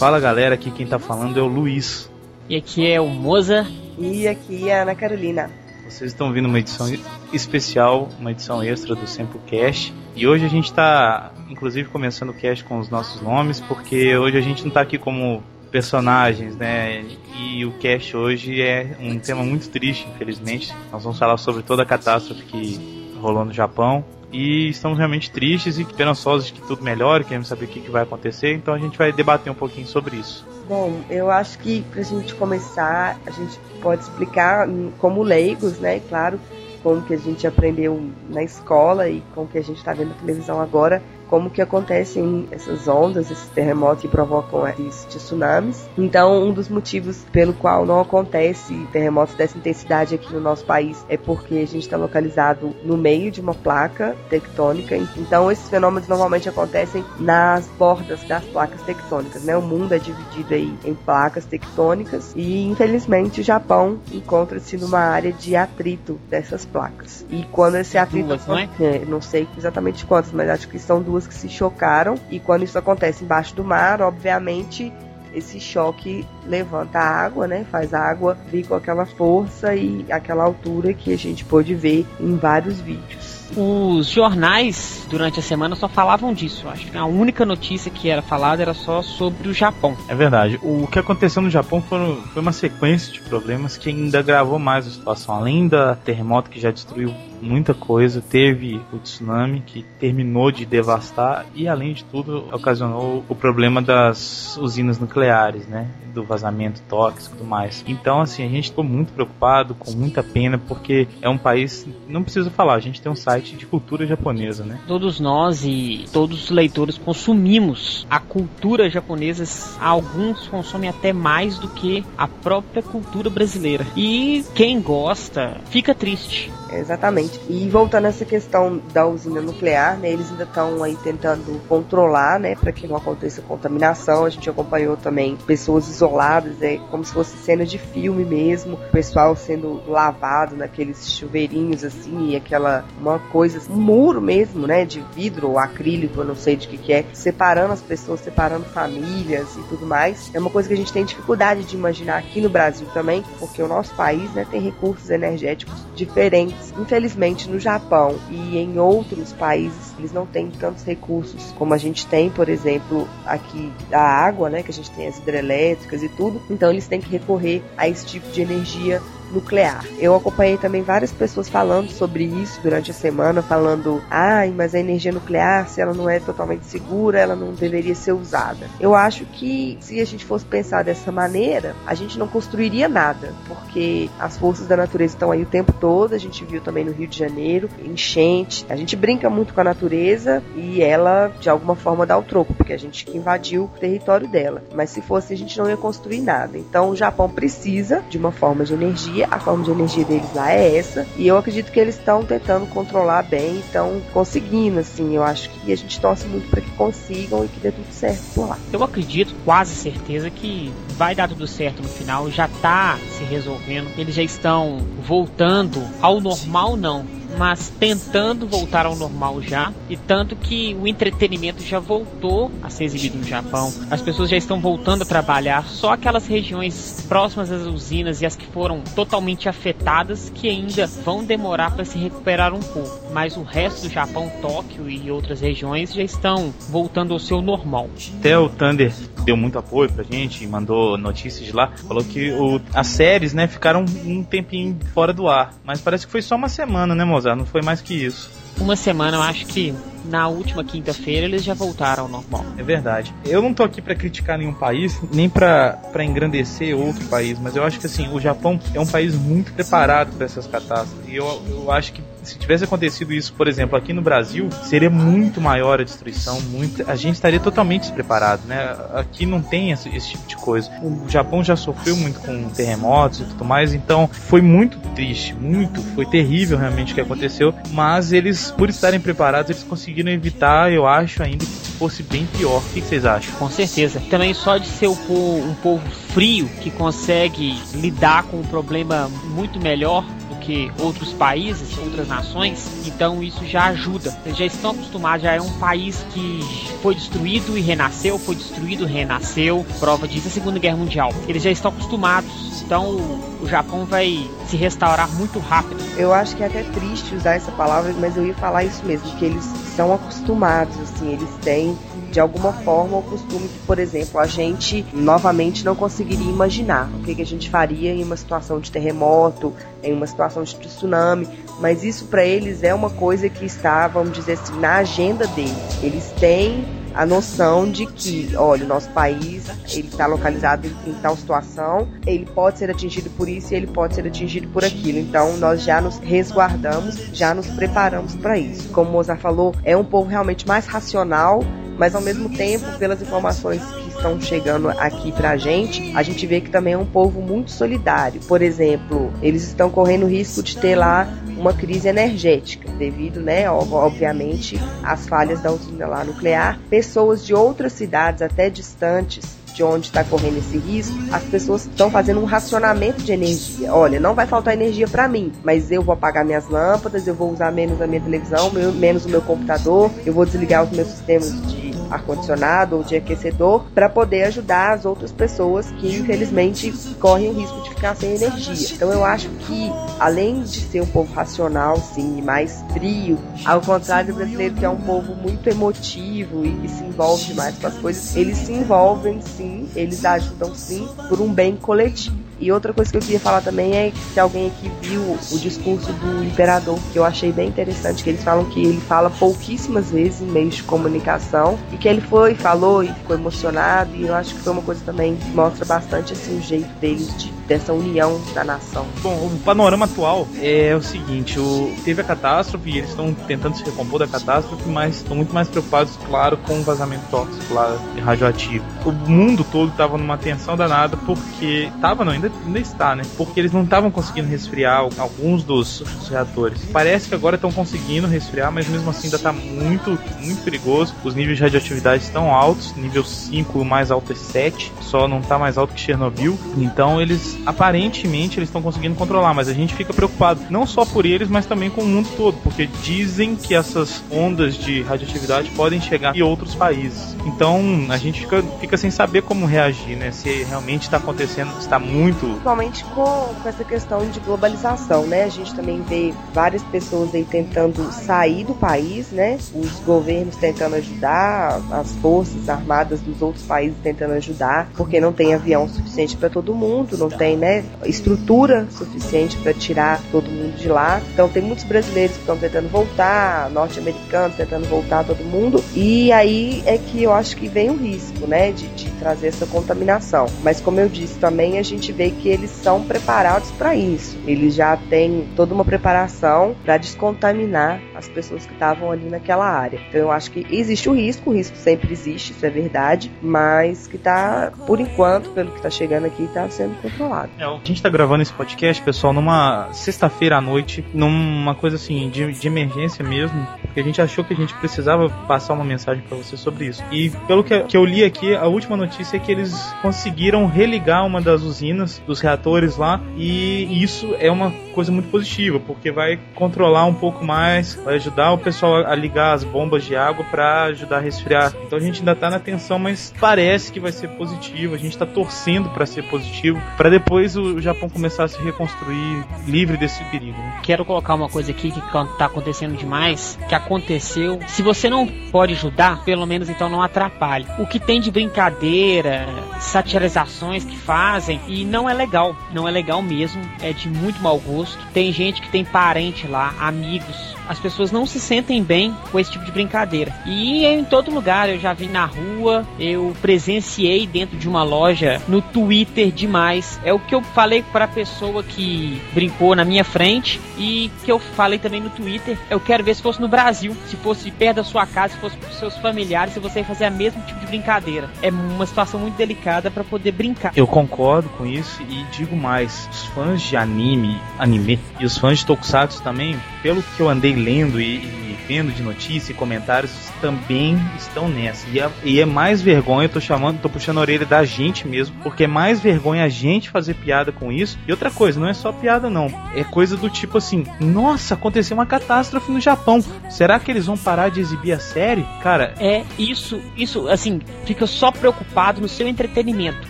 Fala galera, aqui quem tá falando é o Luiz. E aqui é o Moza. E aqui é a Ana Carolina. Vocês estão vindo uma edição especial, uma edição extra do Sempocast. E hoje a gente está, inclusive, começando o cast com os nossos nomes, porque hoje a gente não está aqui como personagens, né? E o cast hoje é um tema muito triste, infelizmente. Nós vamos falar sobre toda a catástrofe que rolou no Japão. E estamos realmente tristes e esperançosos de que tudo melhore, queremos saber o que, que vai acontecer, então a gente vai debater um pouquinho sobre isso. Bom, eu acho que para a gente começar, a gente pode explicar como leigos, né? Claro, como que a gente aprendeu na escola e como que a gente está vendo na televisão agora, como que acontecem essas ondas, esses terremotos que provocam esses tsunamis. Então, um dos motivos pelo qual não acontece terremotos dessa intensidade aqui no nosso país é porque a gente está localizado no meio de uma placa tectônica. Então, esses fenômenos normalmente acontecem nas bordas das placas tectônicas, né? O mundo é dividido aí em placas tectônicas e, infelizmente, o Japão encontra-se numa área de atrito dessas placas. E quando esse atrito... Duas, não é? é? Não sei exatamente quantas, mas acho que são duas que se chocaram. E quando isso acontece embaixo do mar, obviamente esse choque levanta a água, né? Faz a água vir com aquela força e aquela altura que a gente pôde ver em vários vídeos. Os jornais durante a semana só falavam disso. Acho que a única notícia que era falada era só sobre o Japão. É verdade. O que aconteceu no Japão foi, foi uma sequência de problemas que ainda gravou mais a situação. Além da terremoto que já destruiu muita coisa. Teve o tsunami que terminou de devastar e, além de tudo, ocasionou o problema das usinas nucleares, né? Do vazamento tóxico e tudo mais. Então, assim, a gente ficou muito preocupado, com muita pena, porque é um país, não preciso falar, a gente tem um site de cultura japonesa, né? Todos nós e todos os leitores consumimos a cultura japonesa, alguns consomem até mais do que a própria cultura brasileira. E quem gosta fica triste. Exatamente. E voltando a essa questão da usina nuclear, né, eles ainda estão aí tentando controlar, né, para que não aconteça contaminação. A gente acompanhou também pessoas isoladas, é como se fosse cena de filme mesmo, o pessoal sendo lavado naqueles chuveirinhos assim, e aquela uma coisa, um muro mesmo, né, de vidro ou acrílico, eu não sei de que que é, separando as pessoas, separando famílias e tudo mais. É uma coisa que a gente tem dificuldade de imaginar aqui no Brasil também, porque o nosso país, né, tem recursos energéticos diferentes. Infelizmente Infelizmente, no Japão e em outros países, eles não têm tantos recursos como a gente tem, por exemplo, aqui a água, né, que a gente tem as hidrelétricas e tudo. Então, eles têm que recorrer a esse tipo de energia nuclear. Eu acompanhei também várias pessoas falando sobre isso durante a semana, falando, ai, mas a energia nuclear, se ela não é totalmente segura, ela não deveria ser usada. Eu acho que se a gente fosse pensar dessa maneira, a gente não construiria nada, porque as forças da natureza estão aí o tempo todo, a gente viu também no Rio de Janeiro, enchente. A gente brinca muito com a natureza e ela de alguma forma dá o troco, porque a gente invadiu o território dela. Mas se fosse, a gente não ia construir nada. Então o Japão precisa de uma forma de energia energia, a forma de energia deles lá é essa, e eu acredito que eles estão tentando controlar bem, estão conseguindo, assim, eu acho que a gente torce muito para que consigam e que dê tudo certo por lá. Eu acredito, quase certeza, que vai dar tudo certo no final, já tá se resolvendo, eles já estão voltando ao normal, não, mas tentando voltar ao normal já. E tanto que o entretenimento já voltou a ser exibido no Japão. As pessoas já estão voltando a trabalhar. Só aquelas regiões próximas às usinas e as que foram totalmente afetadas que ainda vão demorar para se recuperar um pouco. Mas o resto do Japão, Tóquio e outras regiões já estão voltando ao seu normal. Até o Thunder deu muito apoio pra gente, mandou notícias de lá, falou que o, as séries, né, ficaram um tempinho fora do ar, mas parece que foi só uma semana, né, Mozart? Não foi mais que isso. Uma semana, eu acho que na última quinta-feira eles já voltaram ao normal. É verdade. Eu não tô aqui para criticar nenhum país, nem para engrandecer outro país, mas eu acho que assim, o Japão é um país muito preparado para essas catástrofes. E eu, eu acho que se tivesse acontecido isso, por exemplo, aqui no Brasil, seria muito maior a destruição, muito, a gente estaria totalmente despreparado, né? Aqui não tem esse, esse, tipo de coisa. O Japão já sofreu muito com terremotos e tudo mais, então foi muito triste, muito, foi terrível realmente o que aconteceu, mas eles, por estarem preparados, eles conseguiram evitar, eu acho, ainda que fosse bem pior. O que vocês acham? Com certeza. Também só de ser um povo, um povo frio que consegue lidar com o problema muito melhor que outros países, outras nações, então isso já ajuda. Eles já estão acostumados, já é um país que foi destruído e renasceu, foi destruído renasceu. Prova disso a Segunda Guerra Mundial. Eles já estão acostumados, então o Japão vai se restaurar muito rápido. Eu acho que é até triste usar essa palavra, mas eu ia falar isso mesmo, que eles são acostumados, assim, eles têm de alguma forma o costume que, por exemplo, a gente novamente não conseguiria imaginar o que, que a gente faria em uma situação de terremoto, em uma situação de tsunami, mas isso para eles é uma coisa que está, vamos dizer assim, na agenda deles. Eles têm a noção de que, olha, o nosso país ele está localizado em, em, tal situação, ele pode ser atingido por isso e ele pode ser atingido por aquilo. Então nós já nos resguardamos, já nos preparamos para isso. Como o Mozart falou, é um povo realmente mais racional mas ao mesmo tempo, pelas informações que estão chegando aqui pra gente, a gente vê que também é um povo muito solidário. Por exemplo, eles estão correndo risco de ter lá uma crise energética, devido, né, obviamente, às falhas da usina lá nuclear. Pessoas de outras cidades, até distantes, de onde está correndo esse risco, as pessoas estão fazendo um racionamento de energia. Olha, não vai faltar energia para mim, mas eu vou apagar minhas lâmpadas, eu vou usar menos a minha televisão, menos o meu computador, eu vou desligar os meus sistemas de ar-condicionado ou de aquecedor para poder ajudar as outras pessoas que infelizmente correm o risco de ficar sem energia. Então eu acho que além de ser um povo racional, sim, mais frio, ao contrário do brasileiro que é um povo muito emotivo e que se envolve demais com as coisas, eles se envolvem sim, eles ajudam sim por um bem coletivo. E outra coisa que eu queria falar também é que se alguém aqui viu o discurso do imperador, que eu achei bem interessante, que eles falam que ele fala pouquíssimas vezes em meios de comunicação e que ele foi, falou e ficou emocionado e eu acho que foi uma coisa também que mostra bastante assim o jeito deles de dessa união da nação. Bom, o panorama atual é o seguinte: o, teve a catástrofe e eles estão tentando se recompor da catástrofe, mas estão muito mais preocupados, claro, com o vazamento tóxico lá radioativo. O mundo todo estava numa tensão danada porque estava, não, ainda, ainda está, né? Porque eles não estavam conseguindo resfriar alguns dos, dos reatores. Parece que agora estão conseguindo resfriar, mas mesmo assim ainda está muito, muito perigoso. Os níveis de radioatividade estão altos, nível 5, o mais alto é 7, só não está mais alto que Chernobyl. Então eles aparentemente eles estão conseguindo controlar, mas a gente fica preocupado não só por eles, mas também com o mundo todo, porque dizem que essas ondas de radioatividade podem chegar em outros países. Então a gente fica, fica sem saber como reagir, né? Se realmente está acontecendo, está muito. Principalmente com, com essa questão de globalização, né? A gente também vê várias pessoas aí tentando sair do país, né? Os governos tentando ajudar, as forças armadas dos outros países tentando ajudar, porque não tem avião suficiente para todo mundo, não tem tem né, estrutura suficiente para tirar todo mundo de lá. Então tem muitos brasileiros que estão tentando voltar, norte-americanos tentando voltar todo mundo. E aí é que eu acho que vem o risco, né, de, de trazer essa contaminação. Mas como eu disse também, a gente vê que eles são preparados para isso. Eles já têm toda uma preparação para descontaminar as pessoas que estavam ali naquela área. Então eu acho que existe o risco, o risco sempre existe, isso é verdade, mas que está, por enquanto, pelo que está chegando aqui, está sendo controlado. É, a gente tá gravando esse podcast, pessoal, numa sexta-feira à noite, numa coisa assim, de, de emergência mesmo, porque a gente achou que a gente precisava passar uma mensagem para você sobre isso. E pelo que, que eu li aqui, a última notícia é que eles conseguiram religar uma das usinas, dos reatores lá, e isso é uma coisa muito positiva, porque vai controlar um pouco mais, vai ajudar o pessoal a ligar as bombas de água para ajudar a resfriar. Então a gente ainda tá na tensão, mas parece que vai ser positivo, a gente tá torcendo para ser positivo, para depois o Japão começar a se reconstruir livre desse perigo. Né? Quero colocar uma coisa aqui que está acontecendo demais, que aconteceu. Se você não pode ajudar, pelo menos então não atrapalhe. O que tem de brincadeira, satirizações que fazem e não é legal, não é legal mesmo, é de muito mau gosto. Tem gente que tem parente lá, amigos. As pessoas não se sentem bem com esse tipo de brincadeira. E em todo lugar, eu já vi na rua, eu presenciei dentro de uma loja, no Twitter demais. É o que eu falei para a pessoa que brincou na minha frente e que eu falei também no Twitter. Eu quero ver se fosse no Brasil, se fosse perto da sua casa, se fosse com seus familiares, se você fazer a mesmo tipo de brincadeira. É uma situação muito delicada para poder brincar. Eu concordo com isso e digo mais, os fãs de anime, anime e os fãs de Tokusatsu também, pelo que eu andei lendo e, e vendo de notícia e comentários também estão nessa. E é, e é, mais vergonha, eu tô chamando, tô puxando a orelha da gente mesmo, porque é mais vergonha a gente fazer piada com isso. E outra coisa, não é só piada não, é coisa do tipo assim, nossa, aconteceu uma catástrofe no Japão. Será que eles vão parar de exibir a série? Cara, é isso, isso assim, fica só preocupado no seu entretenimento.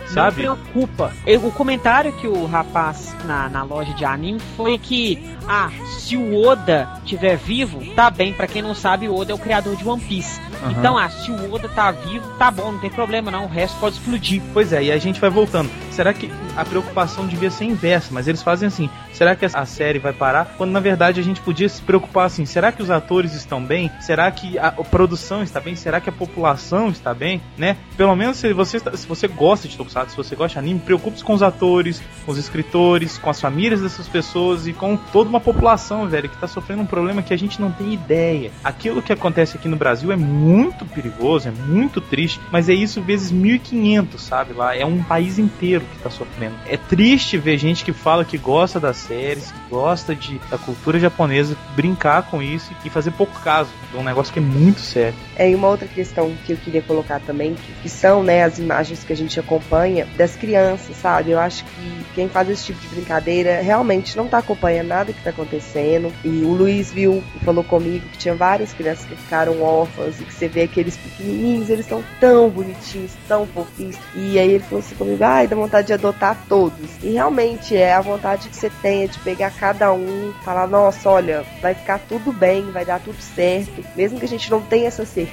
Sabe? Não preocupa. O comentário que o rapaz na, na loja de anime foi que, ah, se o Oda tiver vivo, tá bem. Para quem não sabe, o Oda é o criador de One Piece. Uhum. Então, ah, se o Oda tá vivo, tá bom, não tem problema não, o resto pode explodir. Pois é, e a gente vai voltando. Será que a preocupação devia ser inversa? Mas eles fazem assim: será que a série vai parar? Quando na verdade a gente podia se preocupar assim: será que os atores estão bem? Será que a produção está bem? Será que a população está bem? Né? Pelo menos se você, se você gosta de Tokusatsu, se você gosta de anime, preocupe-se com os atores, com os escritores, com as famílias dessas pessoas e com toda uma população, velho, que está sofrendo um problema que a gente não tem ideia. Aquilo que acontece aqui no Brasil é muito perigoso, é muito triste, mas é isso vezes 1500, sabe? Lá é um país inteiro que está sofrendo. É triste ver gente que fala que gosta das séries, que gosta de, da cultura japonesa, brincar com isso e fazer pouco caso de um negócio que é muito sério. É, uma outra questão que eu queria colocar também, que, que são né, as imagens que a gente acompanha das crianças, sabe? Eu acho que quem faz esse tipo de brincadeira realmente não está acompanhando nada que está acontecendo. E o Luiz viu e falou comigo que tinha várias crianças que ficaram órfãs e que você vê aqueles pequenininhos, eles são tão bonitinhos, tão fofinhos. E aí ele falou assim comigo, ai, dá vontade de adotar todos. E realmente é a vontade que você tenha de pegar cada um, falar, nossa, olha, vai ficar tudo bem, vai dar tudo certo. Mesmo que a gente não tenha essa certeza,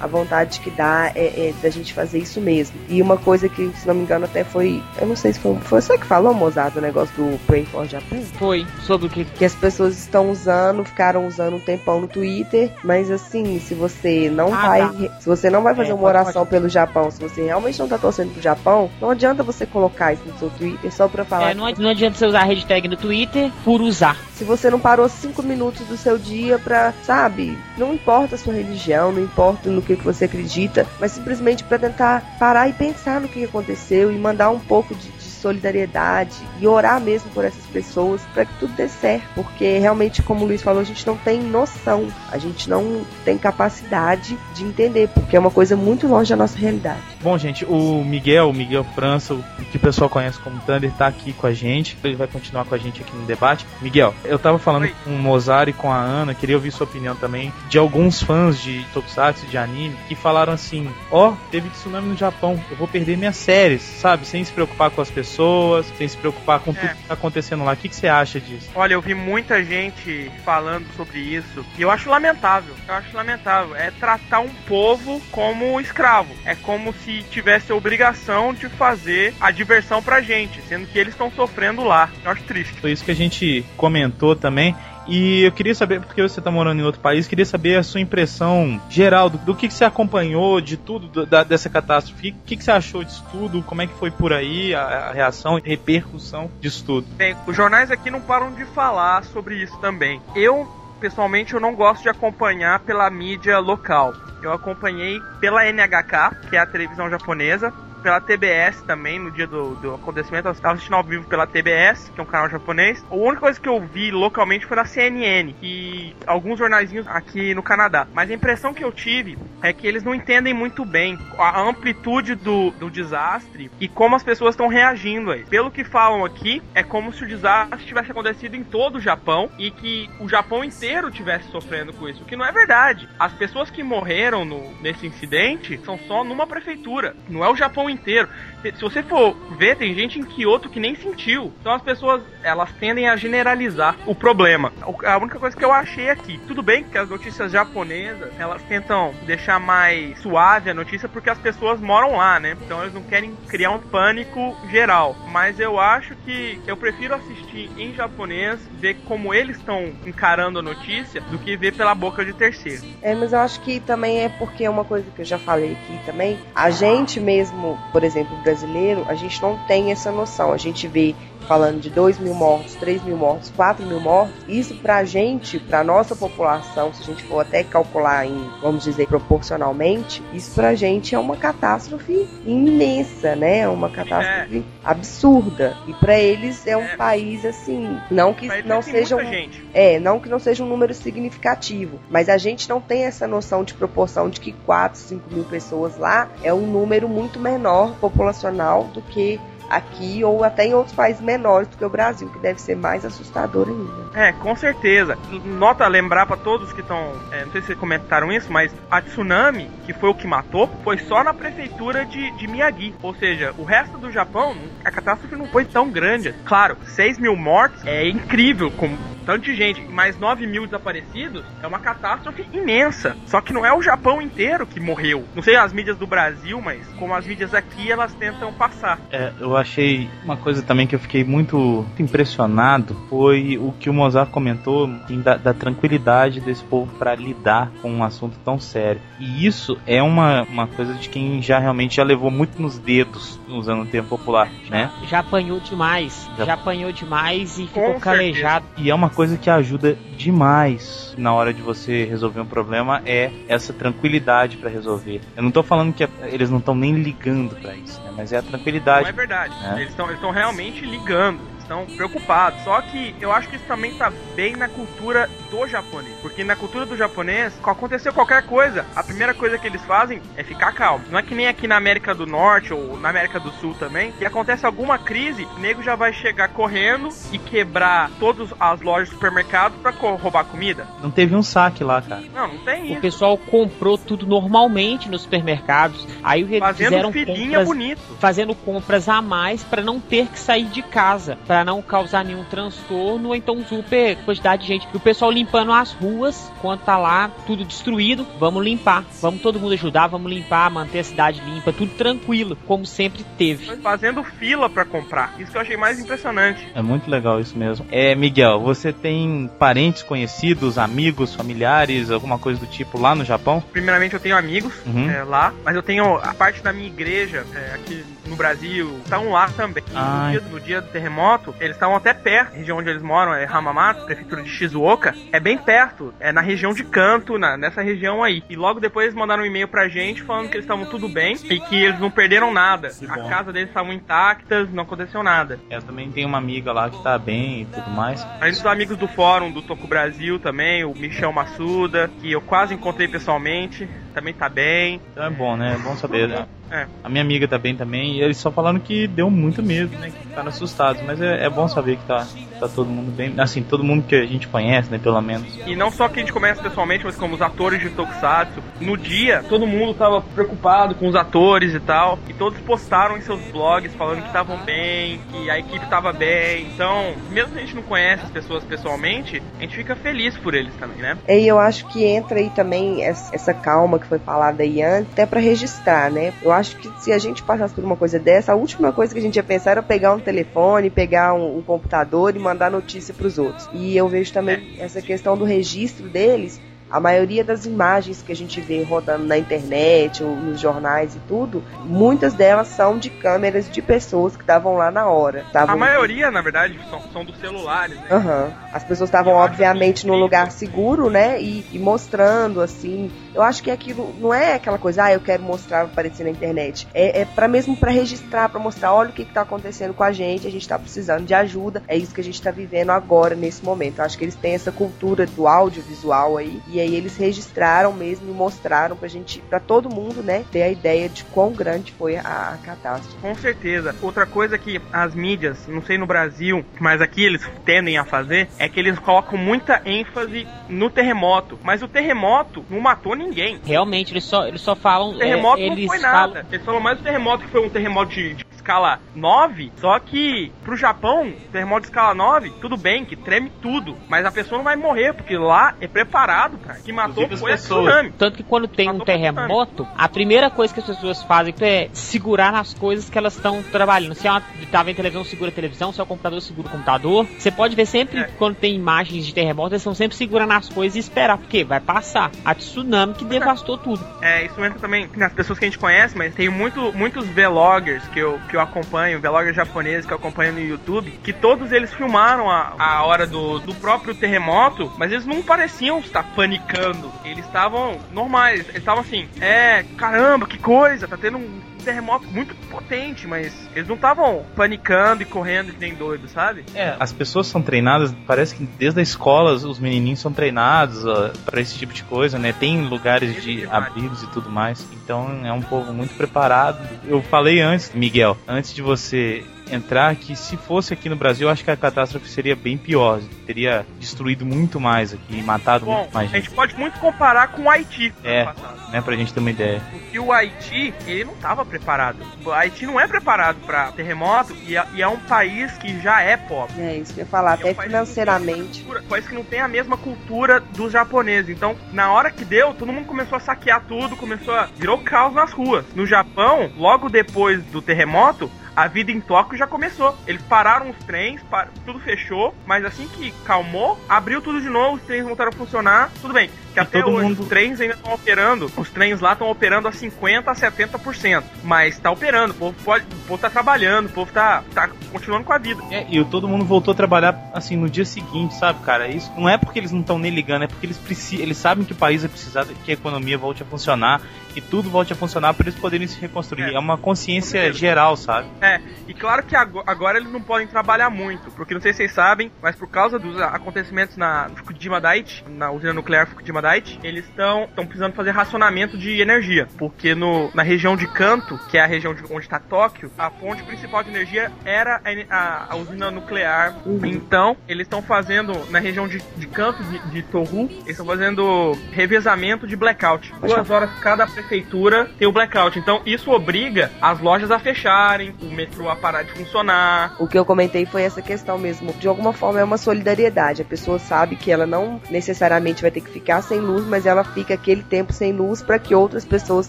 a vontade que dá é, é da gente fazer isso mesmo. E uma coisa que, se não me engano, até foi. Eu não sei se foi. Foi você que falou, Mozart, o negócio do Pray for Japan? Foi, sobre o que. Que as pessoas estão usando, ficaram usando um tempão no Twitter, mas assim, se você não ah, vai. Tá. Se você não vai fazer é, uma oração pode. pelo Japão, se você realmente não tá torcendo pro Japão, não adianta você colocar isso no seu Twitter só pra falar. É, não, não adianta você usar a hashtag no Twitter por usar. Se você não parou cinco minutos do seu dia pra, sabe, não importa a sua religião, não importa no que, que você acredita, mas simplesmente para tentar parar e pensar no que aconteceu e mandar um pouco de, de solidariedade e orar mesmo por essas pessoas para que tudo dê certo, porque realmente, como o Luiz falou, a gente não tem noção, a gente não tem capacidade de entender, porque é uma coisa muito longe da nossa realidade. Bom, gente, o Miguel, o Miguel França, o que o pessoal conhece como Thunder, tá aqui com a gente, ele vai continuar com a gente aqui no debate. Miguel, eu tava falando Oi. com o Mozart e com a Ana, queria ouvir sua opinião também, de alguns fãs de Tokusatsu, de anime, que falaram assim: ó, oh, teve tsunami no Japão, eu vou perder minhas séries, sabe? Sem se preocupar com as pessoas pessoas, sem se preocupar com é. tudo que tá acontecendo lá. O que, que você acha disso? Olha, eu vi muita gente falando sobre isso e eu acho lamentável. Eu acho lamentável. É tratar um povo como escravo. É como se tivesse a obrigação de fazer a diversão pra gente, sendo que eles estão sofrendo lá. Eu acho triste. Foi isso que a gente comentou também. E eu queria saber, porque você está morando em outro país, queria saber a sua impressão geral do, do que, que você acompanhou de tudo do, da, dessa catástrofe. O que, que você achou disso tudo? Como é que foi por aí a, a reação, a repercussão disso tudo? Bem, os jornais aqui não param de falar sobre isso também. Eu, pessoalmente, eu não gosto de acompanhar pela mídia local. Eu acompanhei pela NHK, que é a televisão japonesa, pela TBS também, no dia do, do acontecimento. Eu estava assistindo ao vivo pela TBS, que é um canal japonês. A única coisa que eu vi localmente foi na CNN e alguns jornaizinhos aqui no Canadá. Mas a impressão que eu tive é que eles não entendem muito bem a amplitude do, do desastre e como as pessoas estão reagindo aí. Pelo que falam aqui, é como se o desastre tivesse acontecido em todo o Japão e que o Japão inteiro tivesse sofrendo com isso, o que não é verdade. As pessoas que morreram no, nesse incidente são só numa prefeitura, não é o Japão inteiro. Se você for ver, tem gente em Kyoto que nem sentiu. Então as pessoas, elas tendem a generalizar o problema. A única coisa que eu achei aqui, tudo bem que as notícias japonesas, elas tentam deixar mais suave a notícia porque as pessoas moram lá, né? Então eles não querem criar um pânico geral. Mas eu acho que eu prefiro assistir em japonês, ver como eles estão encarando a notícia, do que ver pela boca de terceiro. É, mas eu acho que também é porque é uma coisa que eu já falei aqui também, a gente mesmo por exemplo, brasileiro, a gente não tem essa noção. A gente vê falando de 2 mil mortos, 3 mil mortos, 4 mil mortos, isso pra gente, pra nossa população, se a gente for até calcular em, vamos dizer, proporcionalmente, isso pra gente é uma catástrofe imensa, né? É uma catástrofe é. absurda. E para eles é um é. país assim, não que não seja um, é, não que não seja um número significativo, mas a gente não tem essa noção de proporção de que 4, 5 mil pessoas lá é um número muito menor populacional do que aqui ou até em outros países menores do que o Brasil, que deve ser mais assustador ainda. É, com certeza. Nota lembrar para todos que estão, é, não sei se comentaram isso, mas a tsunami, que foi o que matou, foi só na prefeitura de, de Miyagi. Ou seja, o resto do Japão, a catástrofe não foi tão grande. Claro, 6 mil mortos é incrível, com tanto de gente, mais 9 mil desaparecidos, é uma catástrofe imensa. Só que não é o Japão inteiro que morreu. Não sei as mídias do Brasil, mas como as mídias aqui, elas tentam passar. É, eu achei uma coisa também que eu fiquei muito impressionado foi o que o Mozart comentou da, da, tranquilidade desse povo para lidar com um assunto tão sério. E isso é uma, uma coisa de quem já realmente já levou muito nos dedos usando o termo popular, né? Já apanhou demais, já, já apanhou demais e ficou calejado. E é uma coisa que ajuda demais na hora de você resolver um problema é essa tranquilidade para resolver. Eu não tô falando que eles não estão nem ligando para isso, né? Mas é a tranquilidade. Não é verdade. Né? Eles estão realmente ligando estão preocupados. Só que eu acho que isso também tá bem na cultura do japonês. Porque na cultura do japonês, aconteceu qualquer coisa, a primeira coisa que eles fazem é ficar calmo. Não é que nem aqui na América do Norte ou na América do Sul também, que acontece alguma crise, o nego já vai chegar correndo e quebrar todas as lojas do supermercado pra roubar comida. Não teve um saque lá, cara. Não, não tem isso. O pessoal comprou tudo normalmente nos supermercados. Aí eles fazendo fizeram filinha compras, bonito. Fazendo compras a mais para não ter que sair de casa. Pra para não causar nenhum transtorno, então super quantidade de gente. E o pessoal limpando as ruas, quando tá lá tudo destruído, vamos limpar. Vamos todo mundo ajudar, vamos limpar, manter a cidade limpa, tudo tranquilo, como sempre teve. Fazendo fila para comprar. Isso que eu achei mais impressionante. É muito legal isso mesmo. É, Miguel, você tem parentes conhecidos, amigos, familiares, alguma coisa do tipo lá no Japão? Primeiramente eu tenho amigos uhum. é, lá, mas eu tenho a parte da minha igreja é, aqui no Brasil, estão lá também. No dia, no dia do terremoto, eles estavam até perto, a região onde eles moram é Hamamatsu, prefeitura de Shizuoka, é bem perto, é na região de Kanto, na, nessa região aí. E logo depois eles mandaram um e-mail pra gente falando que eles estavam tudo bem e que eles não perderam nada. A casa deles estavam intactas, não aconteceu nada. Eu também tenho uma amiga lá que tá bem e tudo mais. A gente amigos do fórum do Toco Brasil também, o Michel Massuda, que eu quase encontrei pessoalmente, também tá bem. Então é bom, né? É bom saber, né? É. A minha amiga tá bem também, e eles só falaram que deu muito medo, né? Que ficaram assustados, mas é, é, bom saber que tá, tá todo mundo bem. Assim, todo mundo que a gente conhece, né? Pelo menos. E não só que a gente conhece pessoalmente, mas como os atores de Tokusatsu. No dia, todo mundo tava preocupado com os atores e tal, e todos postaram em seus blogs falando que estavam bem, que a equipe tava bem. Então, mesmo se a gente não conhece as pessoas pessoalmente, a gente fica feliz por eles também, né? E eu acho que entra aí também essa calma que foi falada aí antes, até para registrar, né? Eu acho que se a gente passasse por uma coisa dessa, a última coisa que a gente ia pensar era pegar um telefone, pegar um, um computador e mandar notícia para os outros. E eu vejo também essa questão do registro deles a maioria das imagens que a gente vê rodando na internet ou nos jornais e tudo, muitas delas são de câmeras de pessoas que estavam lá na hora. Tavam... A maioria, na verdade, são, são dos celulares. Né? Uhum. As pessoas estavam, obviamente, num lugar seguro, né? E, e, mostrando, assim. Eu acho que aquilo não é aquela coisa, ah, eu quero mostrar aparecer na internet. É, é para mesmo para registrar, para mostrar, olha o que, está acontecendo com a gente, a gente está precisando de ajuda. É isso que a gente está vivendo agora, nesse momento. Eu acho que eles têm essa cultura do audiovisual aí. E aí eles registraram mesmo e mostraram pra gente, pra todo mundo, né, ter a ideia de quão grande foi a, a catástrofe. Com certeza. Outra coisa que as mídias, não sei no Brasil, mas aqui eles tendem a fazer, é que eles colocam muita ênfase no terremoto. Mas o terremoto não matou ninguém. Realmente, eles só, eles só falam. O terremoto é, não foi nada. Falam... Eles falam mais do terremoto que foi um terremoto de, de escala 9, só que pro Japão, terremoto de escala 9, tudo bem que treme tudo, mas a pessoa não vai morrer, porque lá é preparado, cara. Que matou Inclusive foi pessoas. tsunami. Tanto que quando tem um Matou terremoto, a primeira coisa que as pessoas fazem é segurar nas coisas que elas estão trabalhando. Se é uma, tá vendo televisão, segura a televisão. Se é o computador, segura o computador. Você pode ver sempre, É. quando tem imagens de terremoto, eles estão sempre segurando as coisas e esperar. Porque vai passar. A tsunami que devastou tudo. É, isso entra também nas pessoas que a gente conhece, mas tem muito, muitos vloggers que eu, que eu acompanho, vloggers japoneses que eu acompanho no YouTube, que todos eles filmaram a, a hora do, do próprio terremoto, mas eles não pareciam estar panicando. Eles estavam normais, eles estavam assim, é, caramba, que coisa, tá tendo um terremoto muito potente, mas eles não estavam panicando e correndo que nem doidos, sabe? É, as pessoas são treinadas, parece que desde a escola os menininhos são treinados ó, pra esse tipo de coisa, né? Tem lugares de abrigos e tudo mais. Então é um povo muito preparado. Eu falei antes, Miguel, antes de você entrar, que se fosse aqui no Brasil, eu acho que a catástrofe seria bem pior. Teria destruído muito mais aqui, matado Bom, muito mais a gente gente, pode muito comparar com o Haiti no É. né? Pra gente ter uma ideia. Porque o Haiti, ele não estava preparado. O Haiti não é preparado para terremoto e é, e é um país que já é pobre. É isso que eu ia falar, É até um país que não tem a financeiramente. cultura- país que não tem a mesma cultura dos japoneses. Então, na hora que deu, todo mundo começou a saquear tudo, começou a. virou caos nas ruas. No Japão, logo depois do terremoto, a vida em Tóquio já começou. Eles pararam os trens, pa- tudo fechou, mas assim que calmou, abriu tudo de novo, os trens voltaram a funcionar, tudo bem. Que E até todo hoje mundo- os trens ainda estão operando, os trens lá estão operando a 50% a 70%. Mas tá operando, o povo, pode, o povo tá trabalhando, o povo tá, tá continuando com a vida. É, e todo mundo voltou a trabalhar assim no dia seguinte, sabe, cara? Isso não é porque eles não estão nem ligando, é porque eles precisam, eles sabem que o país vai precisar de- que a economia volte a funcionar, que tudo volte a funcionar para eles poderem se reconstruir. É. É, uma consciência geral, sabe? É, e claro que ago- agora eles não podem trabalhar muito, porque não sei se vocês sabem, mas por causa dos acontecimentos na Fukushima Daiichi, na usina nuclear Fukushima Eles estão precisando fazer racionamento de energia, porque no, na região de Kanto, que é a região de, onde está Tóquio, a fonte principal de energia era a, a- a usina nuclear. Então, eles estão fazendo, na região de, de Kanto, de, de Toru, eles estão fazendo revezamento de blackout. Duas horas cada prefeitura tem o blackout. Então, isso obriga as lojas a fecharem, o metrô a parar de funcionar. O que eu comentei foi essa questão mesmo. De alguma forma é uma solidariedade. A pessoa sabe que ela não necessariamente vai ter que ficar sem luz, mas ela fica aquele tempo sem luz para que outras pessoas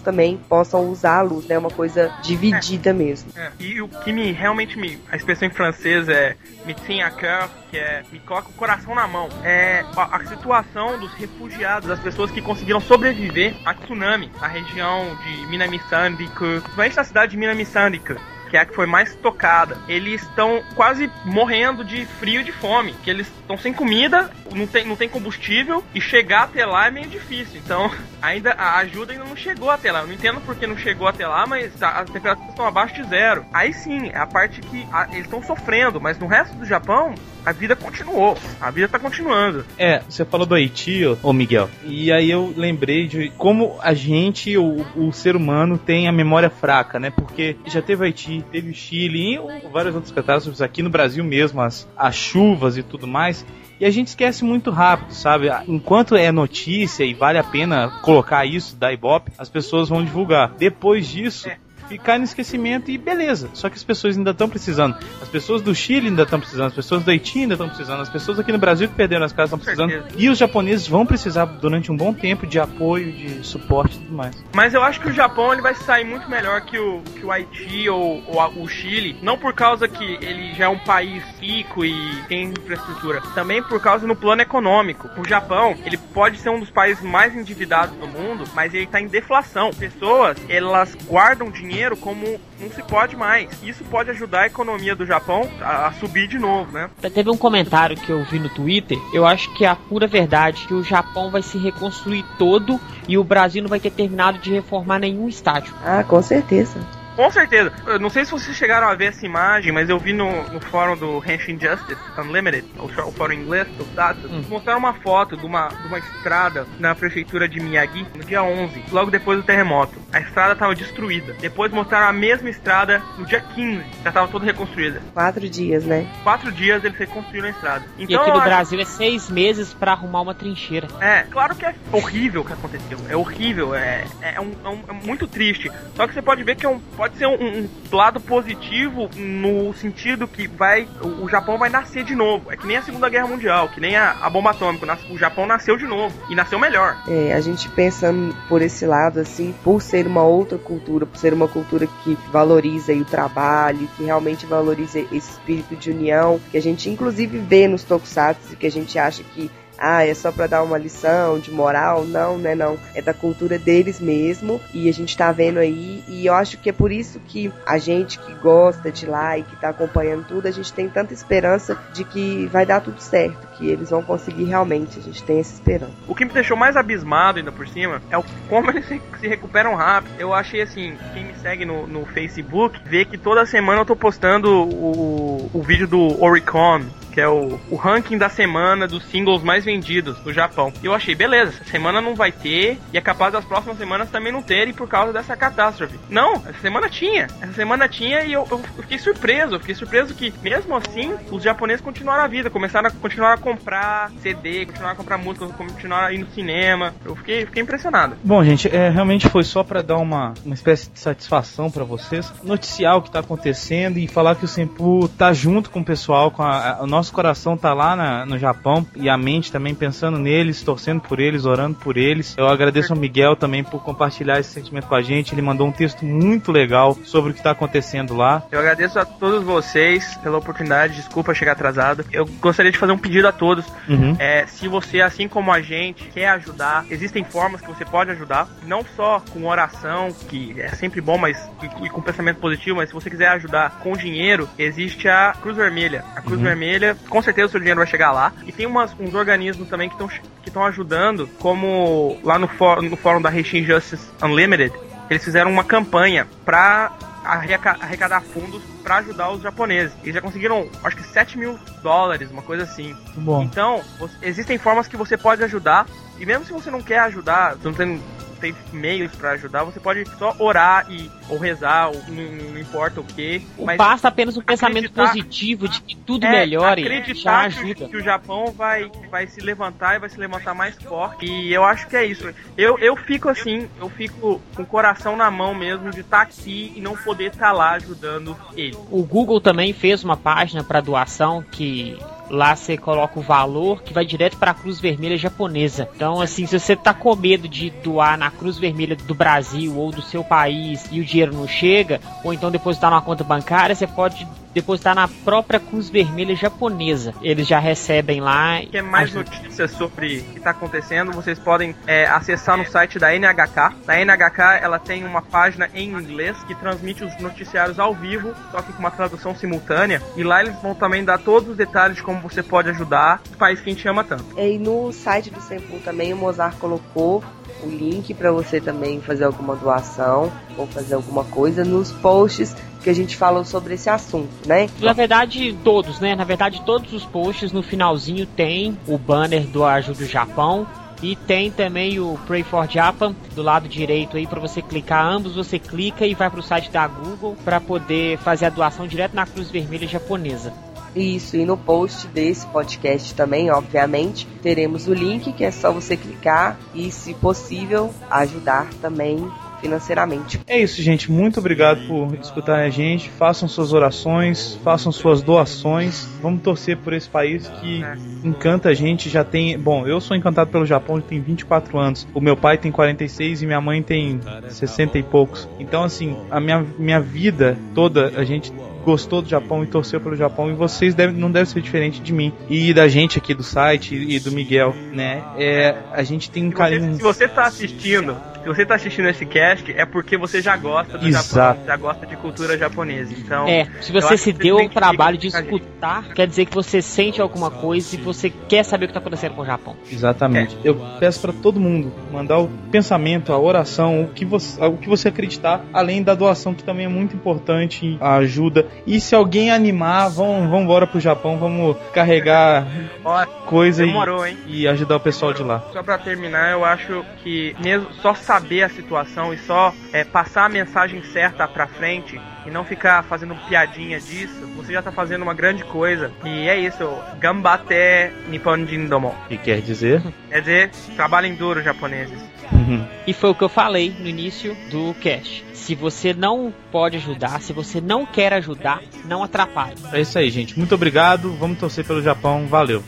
também possam usar a luz, né? É uma coisa dividida mesmo. É, E o que me realmente me. A expressão em francês é me tient à cœur, que é me coloca o coração na mão. É a, a situação dos refugiados, das pessoas que conseguiram sobreviver a tsunami na região de Minamisandike, principalmente na cidade de Minamisandike. Que é a que foi mais tocada. Eles estão quase morrendo de frio e de fome. Que eles estão sem comida, não tem, não tem combustível. E chegar até lá é meio difícil. Então, ainda a ajuda ainda não chegou até lá. Eu não entendo porque não chegou até lá, mas a- as temperaturas estão abaixo de zero. Aí sim, é a parte que a- eles estão sofrendo, mas no resto do Japão, a vida continuou. A vida tá continuando. É, você falou do Haiti, ô, ô Miguel, e aí eu lembrei de como a gente, o, o ser humano, tem a memória fraca, né? Porque já teve Haiti, teve o Chile e várias outras catástrofes aqui no Brasil mesmo, as, as chuvas e tudo mais. E a gente esquece muito rápido, sabe? Enquanto é notícia e vale a pena colocar isso da Ibope, as pessoas vão divulgar. Depois disso, É. ficar no esquecimento e beleza. Só que as pessoas ainda estão precisando. As pessoas do Chile ainda estão precisando, as pessoas do Haiti ainda estão precisando, as pessoas aqui no Brasil que perderam as casas estão precisando. certeza. E os japoneses vão precisar durante um bom tempo de apoio, de suporte e tudo mais. Mas eu acho que o Japão ele vai sair muito melhor que o, que o Haiti ou, ou o Chile. Não por causa que ele já é um país rico e tem infraestrutura. Também por causa no plano econômico. O Japão, ele pode ser um dos países mais endividados do mundo, mas ele está em deflação. Pessoas, elas guardam dinheiro como não se pode mais. Isso pode ajudar a economia do Japão a, a subir de novo, né? Teve um comentário que eu vi no Twitter, eu acho que é a pura verdade, que o Japão vai se reconstruir todo e o Brasil não vai ter terminado de reformar nenhum estádio. Ah, com certeza. Com certeza. Eu não sei se vocês chegaram a ver essa imagem, mas eu vi no, no fórum do Henshin Justice Unlimited, o, fó- o fórum inglês do Hum. mostraram uma foto de uma, de uma estrada na prefeitura de Miyagi no dia 11, logo depois do terremoto. A estrada estava destruída. Depois mostraram a mesma estrada no dia 15, já estava toda reconstruída. Quatro dias, né? Quatro dias eles reconstruíram a estrada. E Então, aqui eu no acho- Brasil é seis meses pra arrumar uma trincheira. É, claro que é horrível o que aconteceu. É horrível, é, é, um, é um- é muito triste. Só que você pode ver que é um, pode pode ser um, um, lado positivo no sentido que vai o, Japão vai nascer de novo. É que nem a Segunda Guerra Mundial, que nem a, a bomba atômica. O Japão nasceu de novo e nasceu melhor. É, a gente pensa por esse lado assim, por ser uma outra cultura, por ser uma cultura que valoriza o trabalho, que realmente valoriza esse espírito de união, que a gente inclusive vê nos tokusatsu, que a gente acha que ah, é só para dar uma lição de moral. Não, né, não. É da cultura deles mesmo e a gente tá vendo aí e eu acho que é por isso que a gente que gosta de lá e que tá acompanhando tudo, a gente tem tanta esperança de que vai dar tudo certo, que eles vão conseguir realmente. A gente tem essa esperança. O que me deixou mais abismado ainda por cima é o como eles se recuperam rápido. Eu achei assim, quem me segue no, no Facebook vê que toda semana eu tô postando o, o vídeo do Oricon, que é o, o ranking da semana dos singles mais vendidos no Japão. E eu achei, beleza, essa semana não vai ter, e é capaz das próximas semanas também não terem por causa dessa catástrofe. Não, essa semana tinha. Essa semana tinha e eu, eu fiquei surpreso. Eu fiquei surpreso que, mesmo assim, os japoneses continuaram a vida, começaram a continuar a comprar CD, continuaram a comprar música, continuaram a ir no cinema. Eu fiquei, fiquei impressionado. Bom, gente, é, realmente foi só para dar uma, uma espécie de satisfação para vocês, noticiar o que tá acontecendo e falar que o Senpu tá junto com o pessoal, com a, a, o nosso nosso coração tá lá na, no Japão e a mente também pensando neles, torcendo por eles, orando por eles. Eu agradeço ao Miguel também por compartilhar esse sentimento com a gente. Ele mandou um texto muito legal sobre o que está acontecendo lá. Eu agradeço a todos vocês pela oportunidade. Desculpa chegar atrasado. Eu gostaria de fazer um pedido a todos. Uhum. É, se você, assim como a gente, quer ajudar, existem formas que você pode ajudar. Não só com oração, que é sempre bom, mas e, e com pensamento positivo, mas se você quiser ajudar com dinheiro, existe a Cruz Vermelha. A Cruz uhum. Vermelha com certeza o seu dinheiro vai chegar lá. E tem umas, uns organismos também que estão que ajudando, como lá no, fórum, no fórum da Haitian Justice Unlimited, eles fizeram uma campanha para arrecadar fundos para ajudar os japoneses. Eles já conseguiram, acho que 7 mil dólares, uma coisa assim. Bom. Então, existem formas que você pode ajudar. E mesmo se você não quer ajudar, você não tem tem meios para ajudar, você pode só orar e ou rezar, ou não, não importa o que. Basta apenas um pensamento positivo de que tudo é, melhore acreditar já ajuda. Que, que, o Japão vai, vai se levantar e vai se levantar mais forte. E eu acho que é isso. Eu, eu fico assim, eu fico com o coração na mão mesmo de estar tá aqui e não poder estar tá lá ajudando ele. O Google também fez uma página para doação que Lá você coloca o valor que vai direto para a Cruz Vermelha japonesa. Então, assim, se você tá com medo de doar na Cruz Vermelha do Brasil ou do seu país e o dinheiro não chega, ou então depositar numa conta bancária, você pode depositar na própria Cruz Vermelha japonesa. Eles já recebem lá. Quer mais notícias sobre o que está acontecendo? Vocês podem é, acessar no site da NHK. A NHK ela tem uma página em inglês que transmite os noticiários ao vivo, só que com uma tradução simultânea. E lá eles vão também dar todos os detalhes de como você pode ajudar o país que a gente ama tanto. E no site do Senpu também o Mozart colocou o link para você também fazer alguma doação ou fazer alguma coisa nos posts que a gente falou sobre esse assunto, né? Na verdade, todos, né? Na verdade, todos os posts no finalzinho tem o banner do Ajuda o Japão e tem também o Pray for Japan do lado direito aí para você clicar. Ambos você clica e vai para o site da Google para poder fazer a doação direto na Cruz Vermelha japonesa. Isso, e no post desse podcast também, obviamente, teremos o link que é só você clicar e, se possível, ajudar também financeiramente. É isso, gente. Muito obrigado por escutarem a gente. Façam suas orações, façam suas doações. Vamos torcer por esse país que encanta a gente. Já tem. Bom, eu sou encantado pelo Japão, tem 24 anos. O meu pai tem 46 e minha mãe tem 60 e poucos. Então, assim, a minha, minha vida toda a gente gostou do Japão e torceu pelo Japão e vocês devem, não devem ser diferente de mim e da gente aqui do site e do Miguel, né? É, a gente tem um carinho. Se você está assistindo se você tá assistindo esse cast, é porque você já gosta do Exato. Japão, já gosta de cultura japonesa. Então, é, se você se deu o trabalho de escutar, quer dizer que você sente alguma coisa e você quer saber o que tá acontecendo com o Japão. Exatamente. É. Eu peço para todo mundo mandar o pensamento, a oração, o que você, o que você acreditar, além da doação que também é muito importante, a ajuda. E se alguém animar, vamos, vamos embora pro Japão, vamos carregar Ó, coisa demorou, e, e ajudar o pessoal demorou. de lá. Só para terminar, eu acho que mesmo só saber a situação e só é, passar a mensagem certa para frente e não ficar fazendo piadinha disso, você já tá fazendo uma grande coisa. E é isso, Gambate Nipponjin Domo. e quer dizer? Quer dizer, trabalhem duro, japoneses. Uhum. E foi o que eu falei no início do cast. Se você não pode ajudar, se você não quer ajudar, não atrapalhe. É isso aí, gente. Muito obrigado. Vamos torcer pelo Japão. Valeu.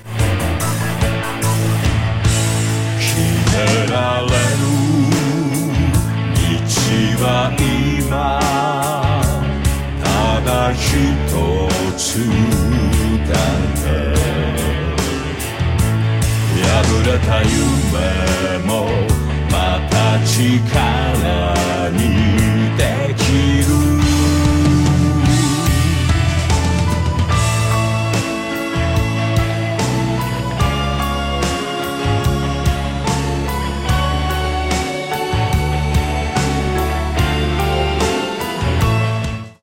は今ただ一つだけ。破れた夢もまた力にできる